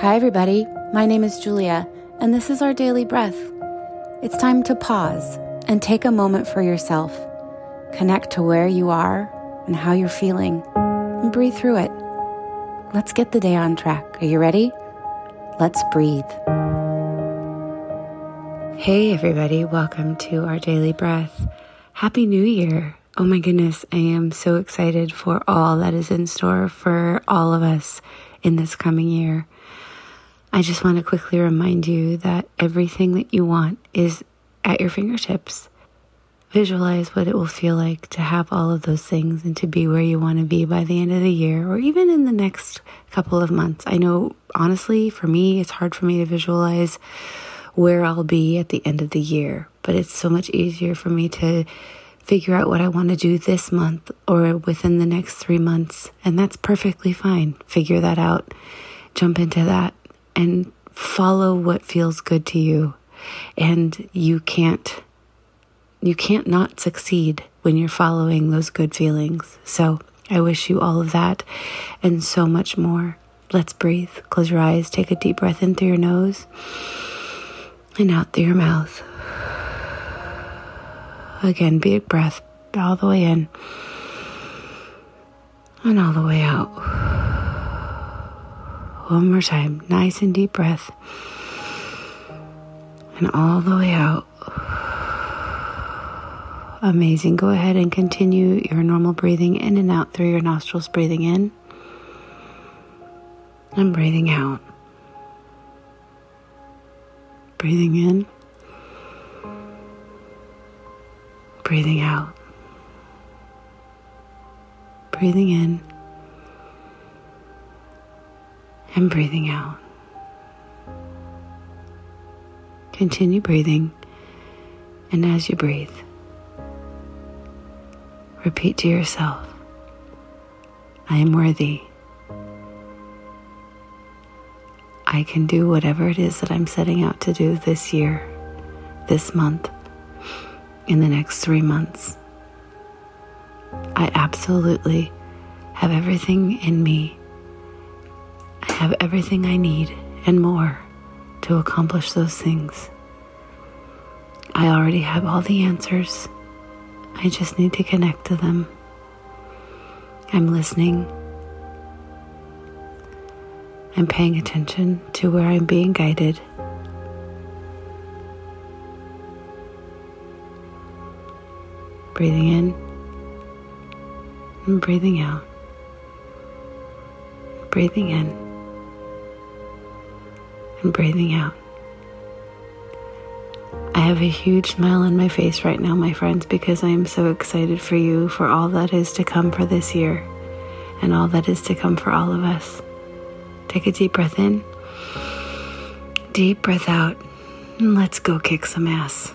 Hi, everybody. My name is Julia, and this is our daily breath. It's time to pause and take a moment for yourself. Connect to where you are and how you're feeling, and breathe through it. Let's get the day on track. Are you ready? Let's breathe. Hey, everybody. Welcome to our daily breath. Happy New Year. Oh my goodness, I am so excited for all that is in store for all of us in this coming year. I just want to quickly remind you that everything that you want is at your fingertips. Visualize what it will feel like to have all of those things and to be where you want to be by the end of the year or even in the next couple of months. I know, honestly, for me, it's hard for me to visualize where I'll be at the end of the year, but it's so much easier for me to figure out what I want to do this month or within the next three months. And that's perfectly fine. Figure that out, jump into that, and follow what feels good to you. And you can't. You can't not succeed when you're following those good feelings. So I wish you all of that and so much more. Let's breathe. Close your eyes. Take a deep breath in through your nose and out through your mouth. Again, big breath all the way in and all the way out. One more time, nice and deep breath. And all the way out. Amazing. Go ahead and continue your normal breathing in and out through your nostrils, breathing in and breathing out. Breathing in breathing out, breathing in, and breathing out. Continue breathing, and as you breathe, repeat to yourself I am worthy. I can do whatever it is that I'm setting out to do this year, this month in the next three months. I absolutely have everything in me. I have everything I need and more to accomplish those things. I already have all the answers. I just need to connect to them. I'm listening. I'm paying attention to where I'm being guided. Breathing in and breathing out, breathing in and breathing out. I have a huge smile on my face right now, my friends, because I am so excited for you for all that is to come for this year and all that is to come for all of us. Take a deep breath in, deep breath out, and let's go kick some ass.